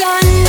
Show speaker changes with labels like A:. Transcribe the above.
A: done?